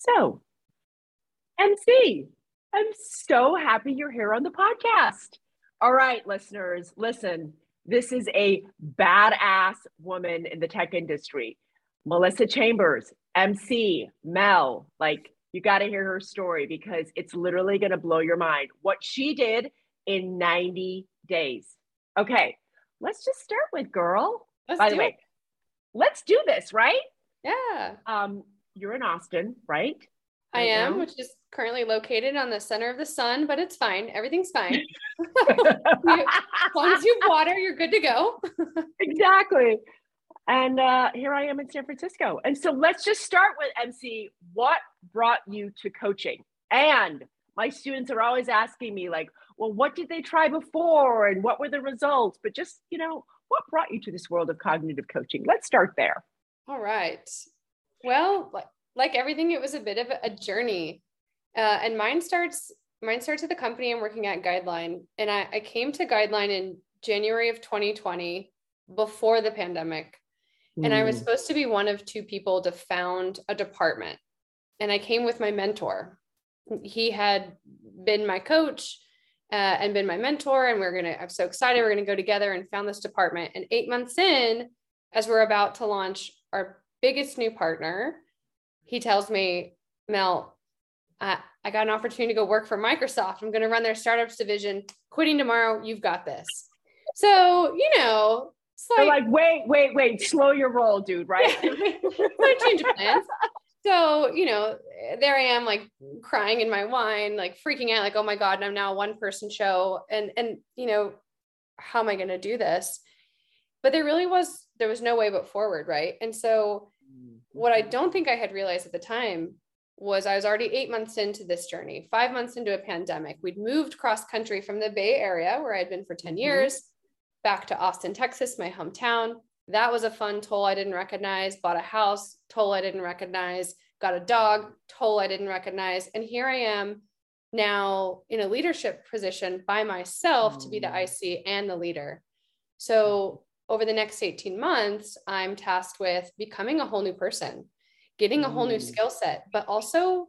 So, MC, I'm so happy you're here on the podcast. All right, listeners, listen, this is a badass woman in the tech industry. Melissa Chambers, MC, Mel, like you got to hear her story because it's literally going to blow your mind what she did in 90 days. Okay, let's just start with girl. Let's By the way, it. let's do this, right? Yeah. Um, you're in Austin, right? I Right am, now? which is currently located on the center of the sun, but it's fine. Everything's fine. as long as you have water, you're good to go. exactly. And uh, here I am in San Francisco. And so let's just start with MC. What brought you to coaching? And my students are always asking me, like, well, what did they try before? And what were the results? But just, you know, what brought you to this world of cognitive coaching? Let's start there. All right. Well, like, like everything, it was a bit of a journey. Uh, and mine starts mine starts at the company I'm working at Guideline. And I, I came to Guideline in January of 2020 before the pandemic. And I was Mm. supposed to be one of two people to found a department. And I came with my mentor. He had been my coach uh, and been my mentor. And we are going to, I'm so excited. We're going to go together and found this department. And eight months in, as we're about to launch our biggest new partner, he tells me, Mel, I, I got an opportunity to go work for Microsoft. I'm going to run their startups division. Quitting tomorrow. You've got this. So, you know, it's They're like, like, wait, wait, wait, slow your roll, dude, right? I change of plans. So, you know, there I am like crying in my wine, like freaking out, like, oh my God, and I'm now a one person show. And and you know, how am I gonna do this? But there really was there was no way but forward, right? And so what I don't think I had realized at the time was I was already eight months into this journey, five months into a pandemic. We'd moved cross country from the Bay Area, where I'd been for 10 Mhm. years, back to Austin, Texas, my hometown. That was a fun toll I didn't recognize. Bought a house, toll I didn't recognize. Got a dog, toll I didn't recognize. And here I am now in a leadership position by myself to be the Mm. IC and the leader. So over the next 18 months, I'm tasked with becoming a whole new person, getting a whole new Mm. skill set, but also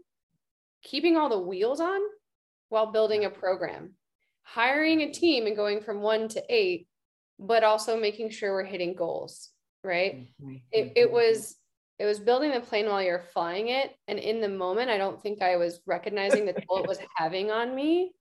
keeping all the wheels on while building a program, hiring a team and going from one to eight, but also making sure we're hitting goals, right? It, it was it was building the plane while you're flying it. And in the moment, I don't think I was recognizing the toll it was having on me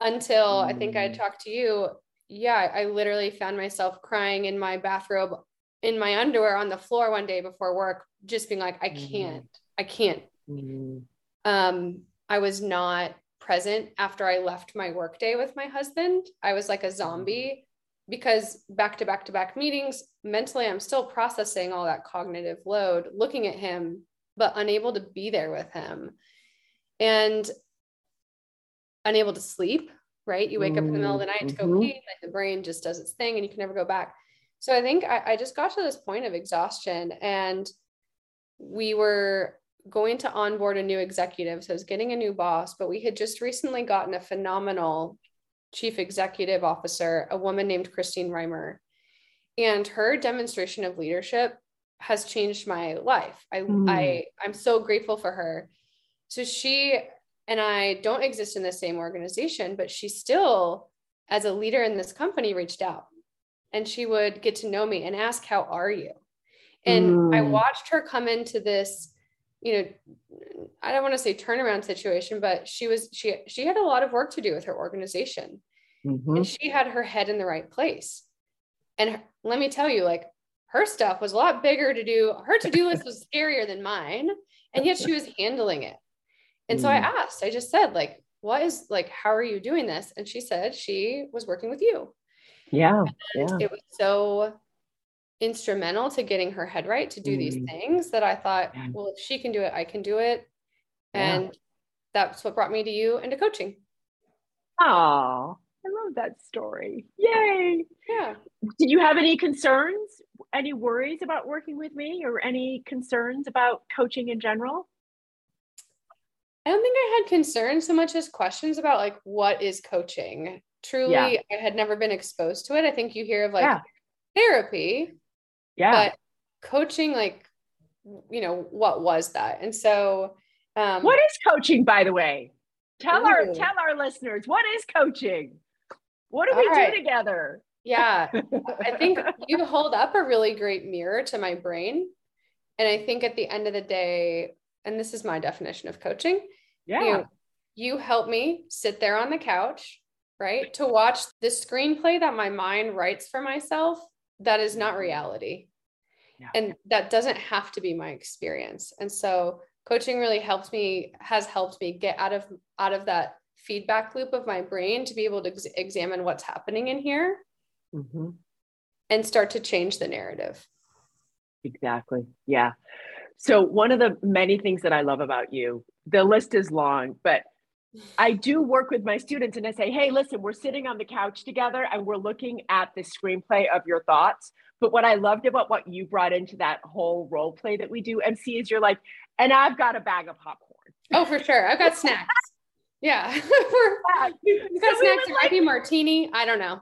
until I think I Mm. talked to you. Yeah, I literally found myself crying in my bathrobe in my underwear on the floor one day before work, just being like, I Mhm. can't, I can't. Mm. Um, I was not present after I left my workday with my husband. I was like a zombie because back to back to back meetings, mentally, I'm still processing all that cognitive load, looking at him, but unable to be there with him and unable to sleep, right? You wake up in the middle of the night to go Mhm. pee, like the brain just does its thing and you can never go back. So I think I, I just got to this point of exhaustion and we were going to onboard a new executive. So I was getting a new boss, but we had just recently gotten a phenomenal chief executive officer, a woman named Christine Reimer. And her demonstration of leadership has changed my life. I, mm. I I'm so grateful for her. So she and I don't exist in the same organization, but she still, as a leader in this company, reached out and she would get to know me and ask, How are you? And mm. I watched her come into this, you know, I don't want to say turnaround situation, but she was, she, she had a lot of work to do with her organization. Mm-hmm. And she had her head in the right place. And let me tell you, like her stuff was a lot bigger to do. Her to do list was scarier than mine. And yet she was handling it. And so I mm. asked, I just said, like, what is like, how are you doing this? And she said she was working with you. Yeah. yeah. It was so instrumental to getting her head right to do mm. these things that I thought, yeah. well, if she can do it, I can do it. And yeah. that's what brought me to you and to coaching. Oh, I love that story. Yay. Yeah. Did you have any concerns, any worries about working with me or any concerns about coaching in general? I don't think I had concerns so much as questions about like what is coaching. Truly, yeah. I had never been exposed to it. I think you hear of like yeah. therapy, yeah, but coaching, like, you know, what was that? And so, um, what is coaching, by the way? Tell ooh. our tell our listeners what is coaching. What do we right. do together? Yeah, I think you hold up a really great mirror to my brain, and I think at the end of the day, and this is my definition of coaching yeah. You, you help me sit there on the couch, right? To watch the screenplay that my mind writes for myself that is not reality. And that doesn't have to be my experience. And so coaching really helps me has helped me get out of out of that feedback loop of my brain to be able to ex- examine what's happening in here mm-hmm. and start to change the narrative. Exactly. Yeah. So, one of the many things that I love about you, the list is long, but I do work with my students and I say, hey, listen, we're sitting on the couch together and we're looking at the screenplay of your thoughts. But what I loved about what you brought into that whole role play that we do, MC, is you're like, and I've got a bag of popcorn. Oh, for sure. I've got snacks. Yeah. We've got so snacks, it might be martini. I don't know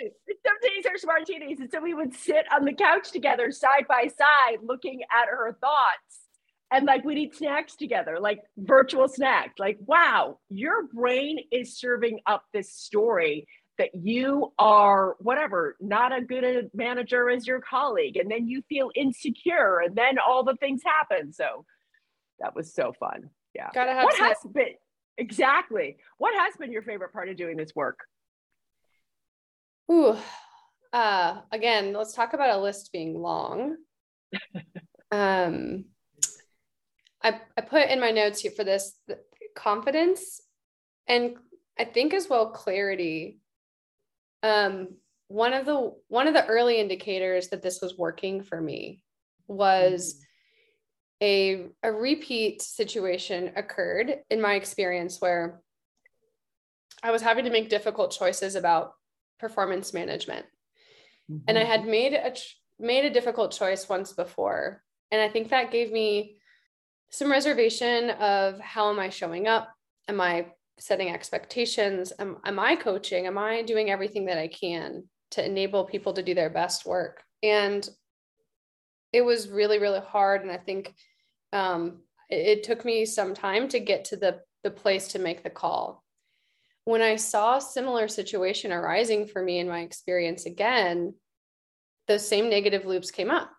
some days are martinis. And so we would sit on the couch together, side by side, looking at her thoughts. And like we'd eat snacks together, like virtual snacks. Like, wow, your brain is serving up this story that you are whatever, not a good a manager as your colleague. And then you feel insecure. And then all the things happen. So that was so fun. Yeah. Gotta have what has been exactly what has been your favorite part of doing this work? Ooh, uh, again, let's talk about a list being long. um, I, I put in my notes here for this confidence and I think as well clarity. Um, one of the one of the early indicators that this was working for me was a a repeat situation occurred in my experience where I was having to make difficult choices about performance management. Mm-hmm. And I had made a made a difficult choice once before, and I think that gave me some reservation of how am I showing up? Am I setting expectations? Am, am I coaching? Am I doing everything that I can to enable people to do their best work? And it was really, really hard. And I think um, it, it took me some time to get to the, the place to make the call when I saw a similar situation arising for me in my experience again, those same negative loops came up,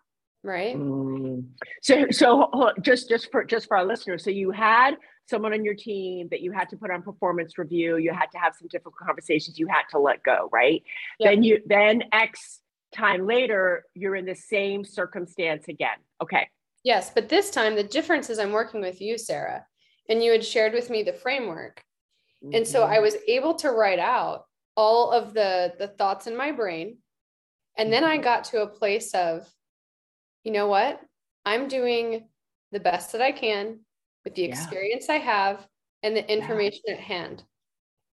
right? Mm. So, so just just for just for our listeners, so you had someone on your team that you had to put on performance review, you had to have some difficult conversations, you had to let go, right? Yep. Then you then X time later, you're in the same circumstance again. Okay. Yes, but this time the difference is I'm working with you, Sarah, and you had shared with me the framework Mm-hmm. And so I mm-hmm. was able to write out all of the the thoughts in my brain. And then I mm-hmm. got to a place of, you know what? I'm doing the best that I can with the experience. I have and the information yeah. at hand.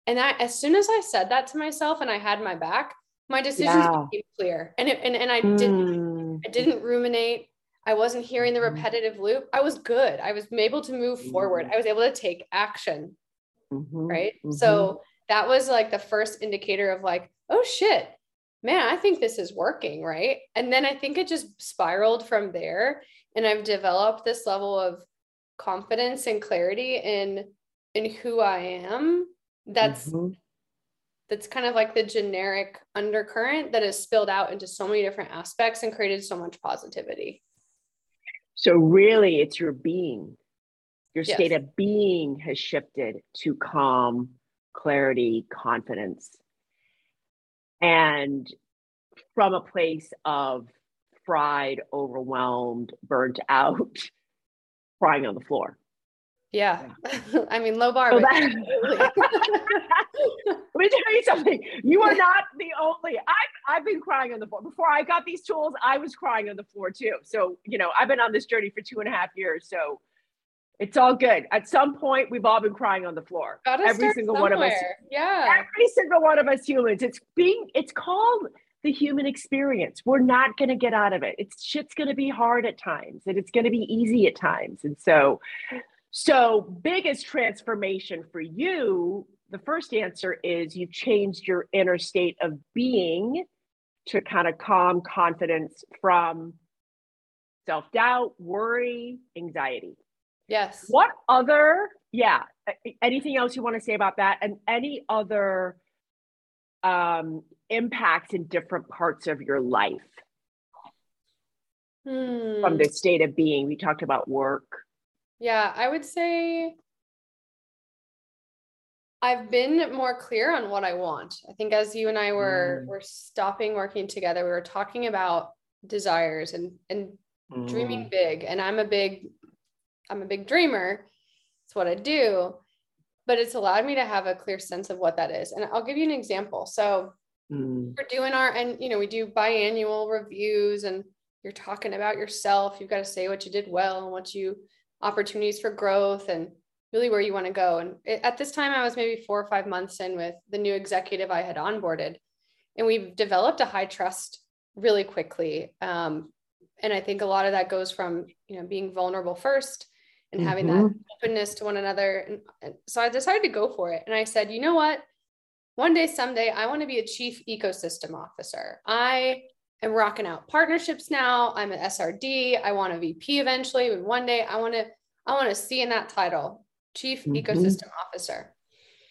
And I, as soon as I said that to myself and I had my back, my decisions yeah. became clear. And it, and, and I mm. didn't, I didn't ruminate. I wasn't hearing the mm-hmm. repetitive loop. I was good. I was able to move forward. I was able to take action mm-hmm, right? Mm-hmm. So that was like the first indicator of like, oh shit, man, I think this is working, right? And then I think it just spiraled from there. And I've developed this level of confidence and clarity in in who I am. That's mm-hmm. that's kind of like the generic undercurrent that has spilled out into so many different aspects and created so much positivity. So really it's your being. Your yes. state of being has shifted to calm, clarity, confidence and from a place of fried, overwhelmed, burnt out, crying on the floor. Yeah. I mean, low bar. So that, Let me tell you something. You are not the only. I've, I've been crying on the floor. Before I got these tools, I was crying on the floor too. So, you know, I've been on this journey for two and a half years. So it's all good. At some point, we've all been crying on the floor. Every single somewhere. one of us. Yeah. Every single one of us humans. It's being, it's called the human experience. We're not going to get out of it. It's shit's going to be hard at times and it's going to be easy at times. And so, so biggest transformation for you, the first answer is you've changed your inner state of being to kind of calm confidence from self doubt, worry, anxiety. Yes. What other, yeah, anything else you want to say about that? And any other um, impacts in different parts of your life hmm. from the state of being? We talked about work. Yeah, I would say I've been more clear on what I want. I think as you and I were mm. were stopping working together, we were talking about desires and and mm. dreaming big. And I'm a big I'm a big dreamer. It's what I do. But it's allowed me to have a clear sense of what that is. And I'll give you an example. So mm. we're doing our, and you know, we do biannual reviews and you're talking about yourself. You've got to say what you did well and what you opportunities for growth and really where you want to go. And it, at this time, I was maybe four or five months in with the new executive I had onboarded. And we've developed a high trust really quickly. Um, and I think a lot of that goes from, you know, being vulnerable first and mm-hmm. having that mm-hmm. openness to one another. And, and so I decided to go for it. And I said, you know what? One day, someday, I want to be a chief ecosystem officer. I am rocking out partnerships now. I'm an SRD. I want a VP eventually. but one day I want to, I want to see in that title, chief mm-hmm. ecosystem officer.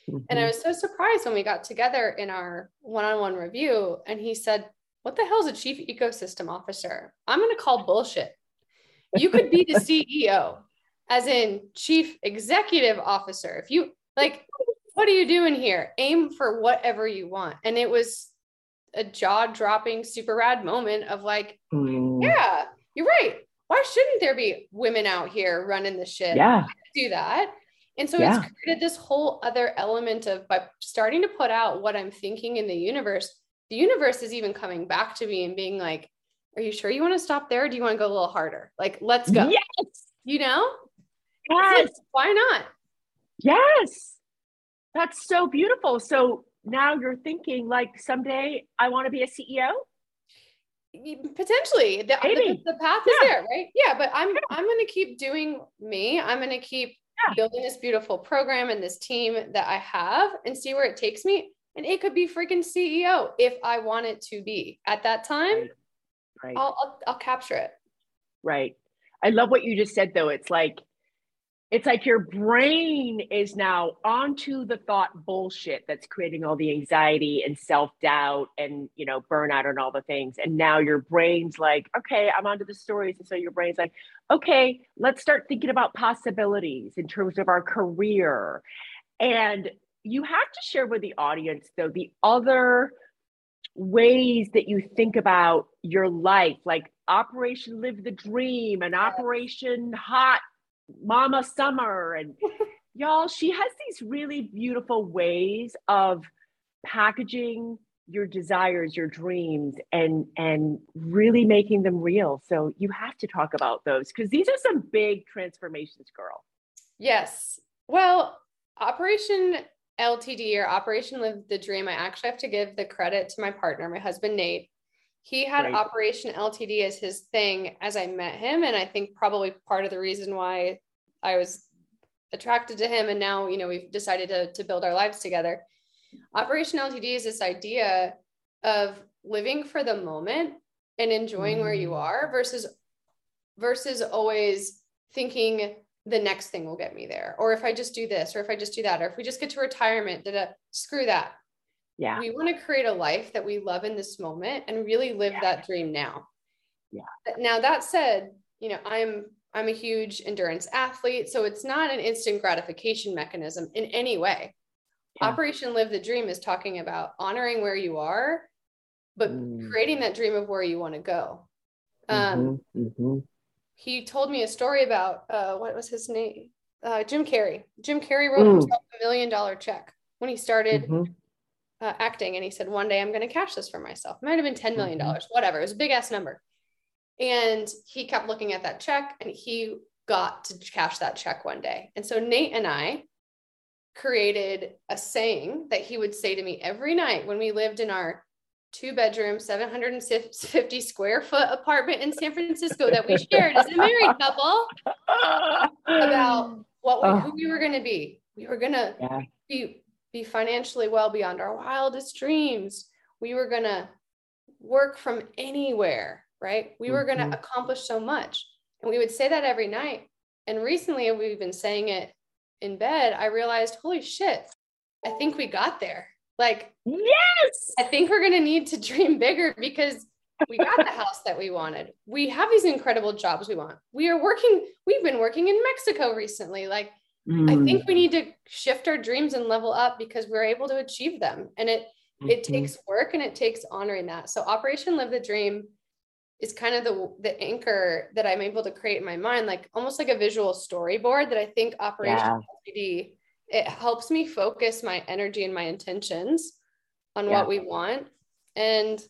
Mm-hmm. And I mm-hmm. was so surprised when we got together in our one-on-one review and he said, what the hell is a chief ecosystem officer? I'm going to call bullshit. You could be the CEO as in chief executive officer. If you like, what are you doing here? Aim for whatever you want. And it was a jaw dropping, super rad moment of like, mm. yeah, you're right. Why shouldn't there be women out here running the shit? Yeah. Do that. And so yeah. it's created this whole other element of by starting to put out what I'm thinking in the universe, the universe is even coming back to me and being like, Are you sure you want to stop there? do you want to go a little harder? Like, let's go. Yes. You know? Yes. Why not? Yes. That's so beautiful. So now you're thinking like someday I want to be a CEO? Potentially. The, the, the path yeah. is there, right? Yeah, but I'm yeah. I'm gonna keep doing me. I'm gonna keep yeah. building this beautiful program and this team that I have and see where it takes me. And it could be freaking CEO if I want it to be. At that time, right. Right. I'll, I'll I'll capture it. Right. I love what you just said though. It's like it's like your brain is now onto the thought bullshit that's creating all the anxiety and self-doubt and you know burnout and all the things. And now your brain's like okay i'm onto the stories. And so your brain's like okay let's start thinking about possibilities in terms of our career. And you have to share with the audience though the other ways that you think about your life like operation live the dream and operation hot Mama Summer and y'all, she has these really beautiful ways of packaging your desires, your dreams and and really making them real. So you have to talk about those cuz these are some big transformations, girl. Yes. Well, Operation LTD or Operation Live the Dream, I actually have to give the credit to my partner, my husband Nate. He had right. Operation LTD as his thing as I met him. And I think probably part of the reason why I was attracted to him and now, you know, we've decided to, to build our lives together. Operation LTD is this idea of living for the moment and enjoying where you Mm. are versus versus always thinking the next thing will get me there or if i just do this or if i just do that or if we just get to retirement da, da, screw that Yeah. we want to create a life that we love in this moment and really live Yeah. that dream now Yeah. now that said you know i'm i'm a huge endurance athlete so it's not an instant gratification mechanism in any way Yeah. operation live the dream is talking about honoring where you are but Mm. creating that dream of where you want to go um, Mhm, mhm. he told me a story about uh, what was his name? Uh, Jim Carrey. Jim Carrey wrote Mm. himself a million dollar check when he started Mhm. Uh, acting, and he said, "One day I'm going to cash this for myself." It might have been ten million Mm-hmm. dollars, whatever. It was a big ass number, and he kept looking at that check, and he got to cash that check one day. And so Nate and I created a saying that he would say to me every night when we lived in our two bedroom, 750 square foot apartment in San Francisco that we shared as a married couple about what we, Oh. who we were going to be. We were going to Yeah. be, be financially well beyond our wildest dreams. We were going to work from anywhere, right? We were going to mm-hmm. accomplish so much. And we would say that every night. And recently we've been saying it in bed. I realized, holy shit, I think we got there. Like, Yes. I think we're going to need to dream bigger because we got the house that we wanted. We have these incredible jobs we want. We are working, we've been working in Mexico recently. Like, I Mm. think we need to shift our dreams and level up because we're able to achieve them. And it it Mhm. takes work and it takes honoring that. So Operation Live the Dream is kind of the the anchor that I'm able to create in my mind, like almost like a visual storyboard that I think Operation Yeah. It helps me focus my energy and my intentions on Yeah. what we want. And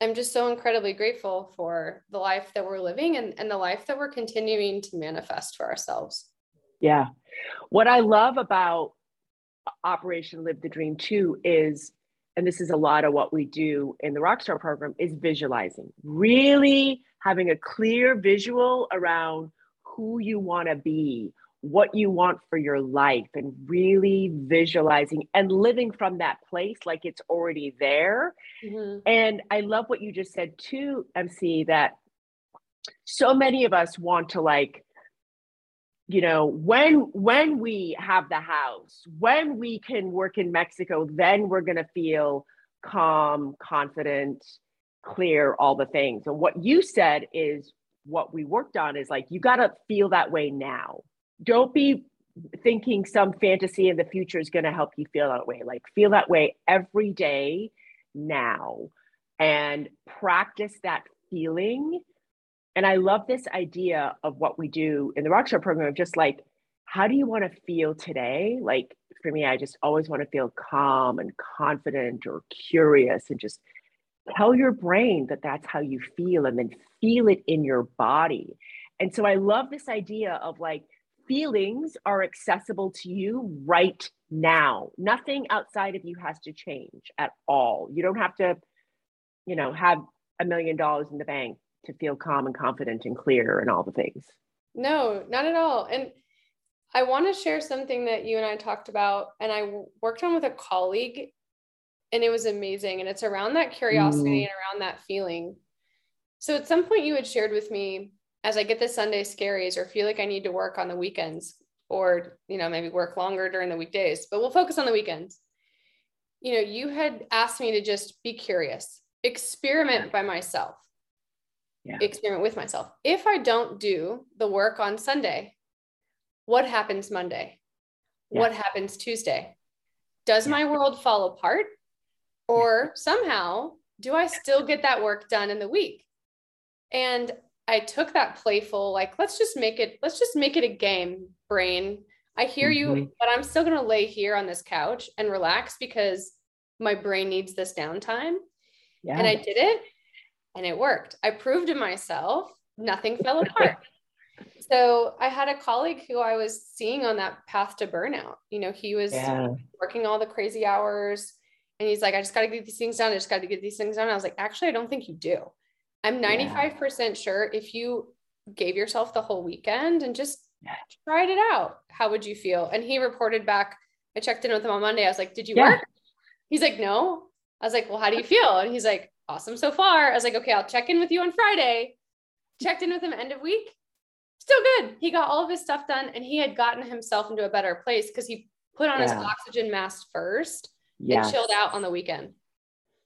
I'm just so incredibly grateful for the life that we're living and, and the life that we're continuing to manifest for ourselves. Yeah. What I love about Operation Live the Dream too is, and this is a lot of what we do in the Rockstar program, is visualizing, really having a clear visual around who you want to be, what you want for your life, and really visualizing and living from that place like it's already there. Mhm. And I love what you just said too, MC, that so many of us want to like, you know, when when we have the house, when we can work in Mexico, then we're gonna feel calm, confident, clear, all the things. And what you said is what we worked on is like you gotta feel that way now. Don't be thinking some fantasy in the future is gonna help you feel that way. Like feel that way every day now and practice that feeling. And I love this idea of what we do in the Rockstar program of just like, how do you want to feel today? Like for me, I just always want to feel calm and confident or curious and just tell your brain that that's how you feel and then feel it in your body. And so I love this idea of like feelings are accessible to you right now. Nothing outside of you has to change at all. You don't have to, you know, have a million dollars in the bank to feel calm and confident and clear and all the things. No, not at all. And I want to share something that you and I talked about, and I worked on with a colleague, and it was amazing. And it's around that curiosity mm. and around that feeling. So at some point, you had shared with me as I get the Sunday scaries or feel like I need to work on the weekends, or you know maybe work longer during the weekdays, but we'll focus on the weekends. You know, you had asked me to just be curious, experiment by myself Yeah. experiment with myself. If I don't do the work on Sunday, what happens Monday? Yeah. What happens Tuesday? Does Yeah. my world fall apart? Or somehow do I still get that work done in the week? And I took that playful, like, let's just make it, let's just make it a game, brain. I hear you, Mhm. but I'm still going to lay here on this couch and relax because my brain needs this downtime Yeah. and I did it and it worked. I proved to myself nothing fell apart. So I had a colleague who I was seeing on that path to burnout. You know, he was yeah. working all the crazy hours and he's like, I just got to get these things done. I just got to get these things done. I was like, actually, I don't think you do. I'm 95% sure if you gave yourself the whole weekend and just Yeah. tried it out, how would you feel? And he reported back. I checked in with him on Monday. I was like, Did you Yeah. work? He's like, no. I was like, well, how do you feel? And he's like, awesome so far. I was like, okay, I'll check in with you on Friday. Checked in with him end of week. Still good. He got all of his stuff done and he had gotten himself into a better place because he put on yeah. his oxygen mask first yes. and chilled out on the weekend.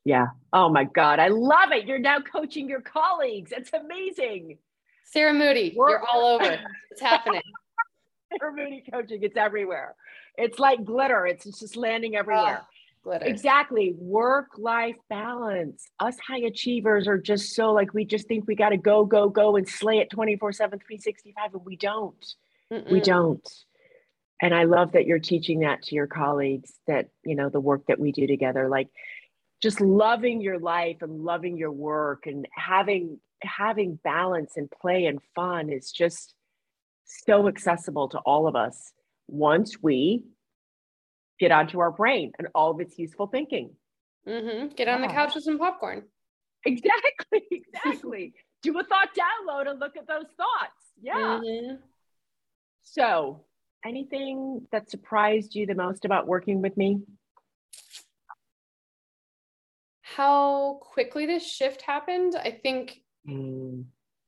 Yeah. Oh my God. I love it. You're now coaching your colleagues. It's amazing. Sarah Moody, We're- you're all over. It's happening. Sarah Moody coaching. It's everywhere. It's like glitter. It's just landing everywhere. Oh, glitter. Exactly. Work life balance. Us high achievers are just so like, we just think we got to go, go, go and slay it 24 7, 365. And we don't. Mm-mm. We don't. And I love that you're teaching that to your colleagues that, you know, the work that we do together. Like, just loving your life and loving your work and having having balance and play and fun is just so accessible to all of us once we get onto our brain and all of its useful thinking. Mm-hmm. Get on yeah. the couch with some popcorn. Exactly. Exactly. Do a thought download and look at those thoughts. Yeah. Mm-hmm. So, anything that surprised you the most about working with me? how quickly this shift happened. I think mm.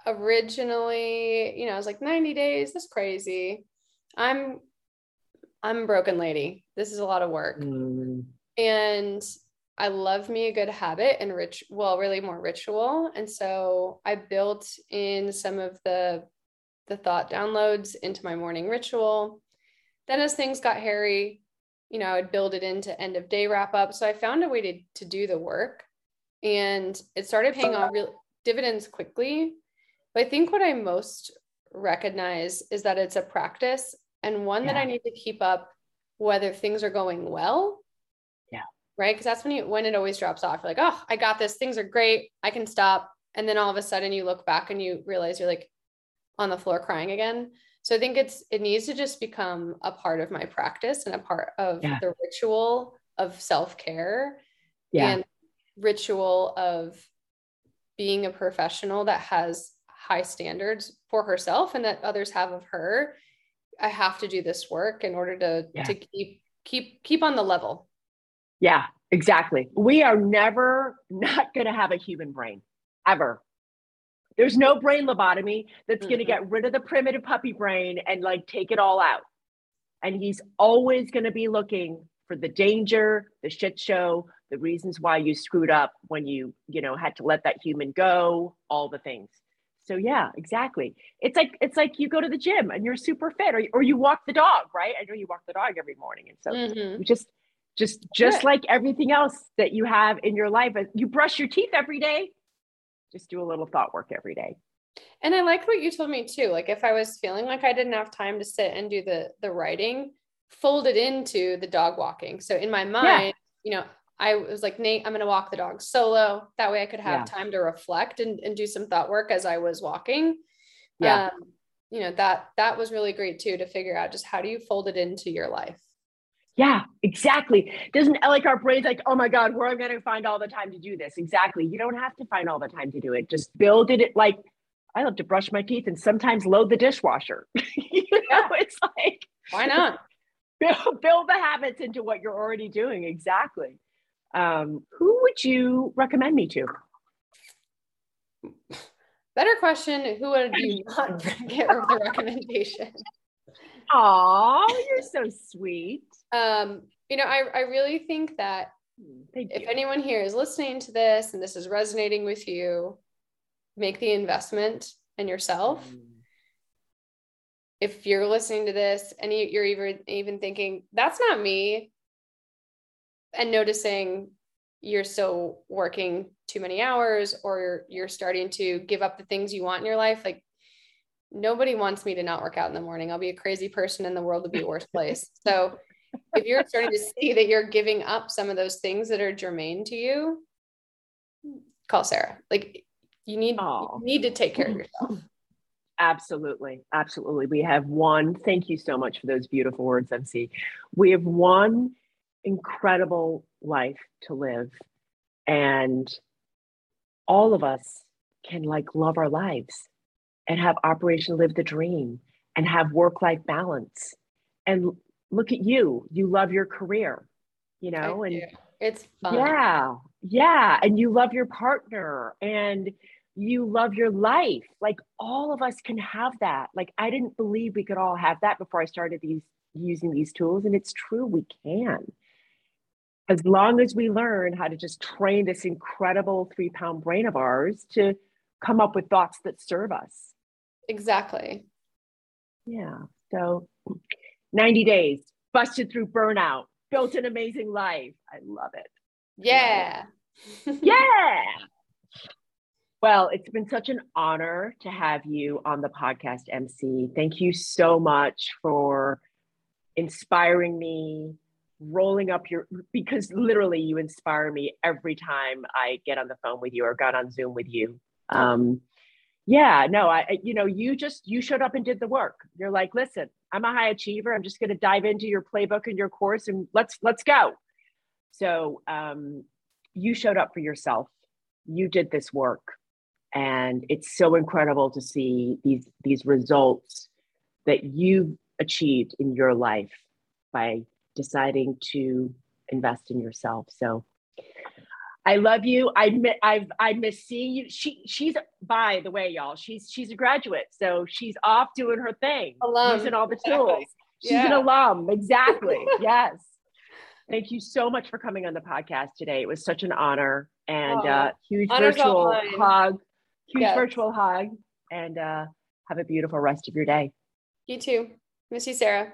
originally, you know, I was like 90 days, that's crazy. I'm I'm a broken lady. This is a lot of work. Mm. And I love me a good habit and rich, well, really more ritual. And so I built in some of the the thought downloads into my morning ritual. Then as things got hairy, you know, I would build it into end of day wrap up. So I found a way to, to do the work and it started paying off real dividends quickly. But I think what I most recognize is that it's a practice and one yeah. that I need to keep up whether things are going well. Yeah. Right. Cause that's when you, when it always drops off. You're like, oh, I got this. Things are great. I can stop. And then all of a sudden you look back and you realize you're like on the floor crying again. So I think it's it needs to just become a part of my practice and a part of yeah. the ritual of self-care yeah. and ritual of being a professional that has high standards for herself and that others have of her. I have to do this work in order to yeah. to keep keep keep on the level. Yeah, exactly. We are never not going to have a human brain ever. There's no brain lobotomy that's mm-hmm. going to get rid of the primitive puppy brain and like take it all out. And he's always going to be looking for the danger, the shit show, the reasons why you screwed up when you, you know, had to let that human go, all the things. So yeah, exactly. It's like it's like you go to the gym and you're super fit, or, or you walk the dog, right? I know you walk the dog every morning, and so mm-hmm. you just just just like everything else that you have in your life, you brush your teeth every day just do a little thought work every day. And I like what you told me too. Like if I was feeling like I didn't have time to sit and do the the writing, fold it into the dog walking. So in my mind, yeah. you know, I was like, Nate, I'm going to walk the dog solo. That way I could have yeah. time to reflect and, and do some thought work as I was walking. Yeah. Um, you know, that, that was really great too, to figure out just how do you fold it into your life? Yeah, exactly. Doesn't like our brains like, oh my God, where am I going to find all the time to do this? Exactly. You don't have to find all the time to do it. Just build it like I love to brush my teeth and sometimes load the dishwasher. you know, yeah. it's like why not? Build, build the habits into what you're already doing. Exactly. Um, who would you recommend me to? Better question. Who would you not get the recommendation? Oh, you're so sweet. Um, you know, I, I really think that if anyone here is listening to this and this is resonating with you, make the investment in yourself. Mm. If you're listening to this and you're even even thinking that's not me, and noticing you're still working too many hours or you're starting to give up the things you want in your life, like nobody wants me to not work out in the morning. I'll be a crazy person and the world would be a worse place. So if you're starting to see that you're giving up some of those things that are germane to you, call Sarah. Like you need you need to take care of yourself. Absolutely. Absolutely. We have one. Thank you so much for those beautiful words, MC. We have one incredible life to live. And all of us can like love our lives and have Operation Live the Dream and have work life balance. And look at you, you love your career, you know, and It's fun. Yeah. Yeah. And you love your partner and you love your life. Like all of us can have that. Like I didn't believe we could all have that before I started these using these tools. And it's true, we can. As long as we learn how to just train this incredible three pound brain of ours to come up with thoughts that serve us. Exactly. Yeah. So 90 days, busted through burnout, built an amazing life. I love it. Yeah. yeah. Well, it's been such an honor to have you on the podcast, MC. Thank you so much for inspiring me, rolling up your, because literally you inspire me every time I get on the phone with you or got on Zoom with you. Um, yeah, no, I, you know, you just, you showed up and did the work. You're like, listen, I'm a high achiever. I'm just going to dive into your playbook and your course and let's, let's go. So um, you showed up for yourself. You did this work and it's so incredible to see these these results that you've achieved in your life by deciding to invest in yourself so I love you. I I've I miss seeing you. She she's by the way, y'all. She's she's a graduate, so she's off doing her thing, alum. using all the tools. She's yeah. an alum, exactly. yes. Thank you so much for coming on the podcast today. It was such an honor and oh, uh, huge virtual hug huge yes. virtual hug and uh, have a beautiful rest of your day. You too. Miss you, Sarah.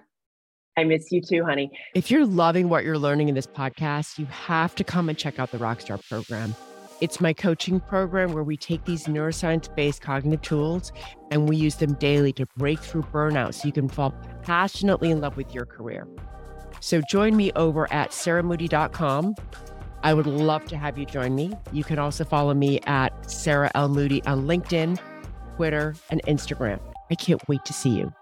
I miss you too, honey. If you're loving what you're learning in this podcast, you have to come and check out the Rockstar program. It's my coaching program where we take these neuroscience based cognitive tools and we use them daily to break through burnout so you can fall passionately in love with your career. So join me over at sarahmoody.com I would love to have you join me. You can also follow me at Sarah L. Moody on LinkedIn, Twitter, and Instagram. I can't wait to see you.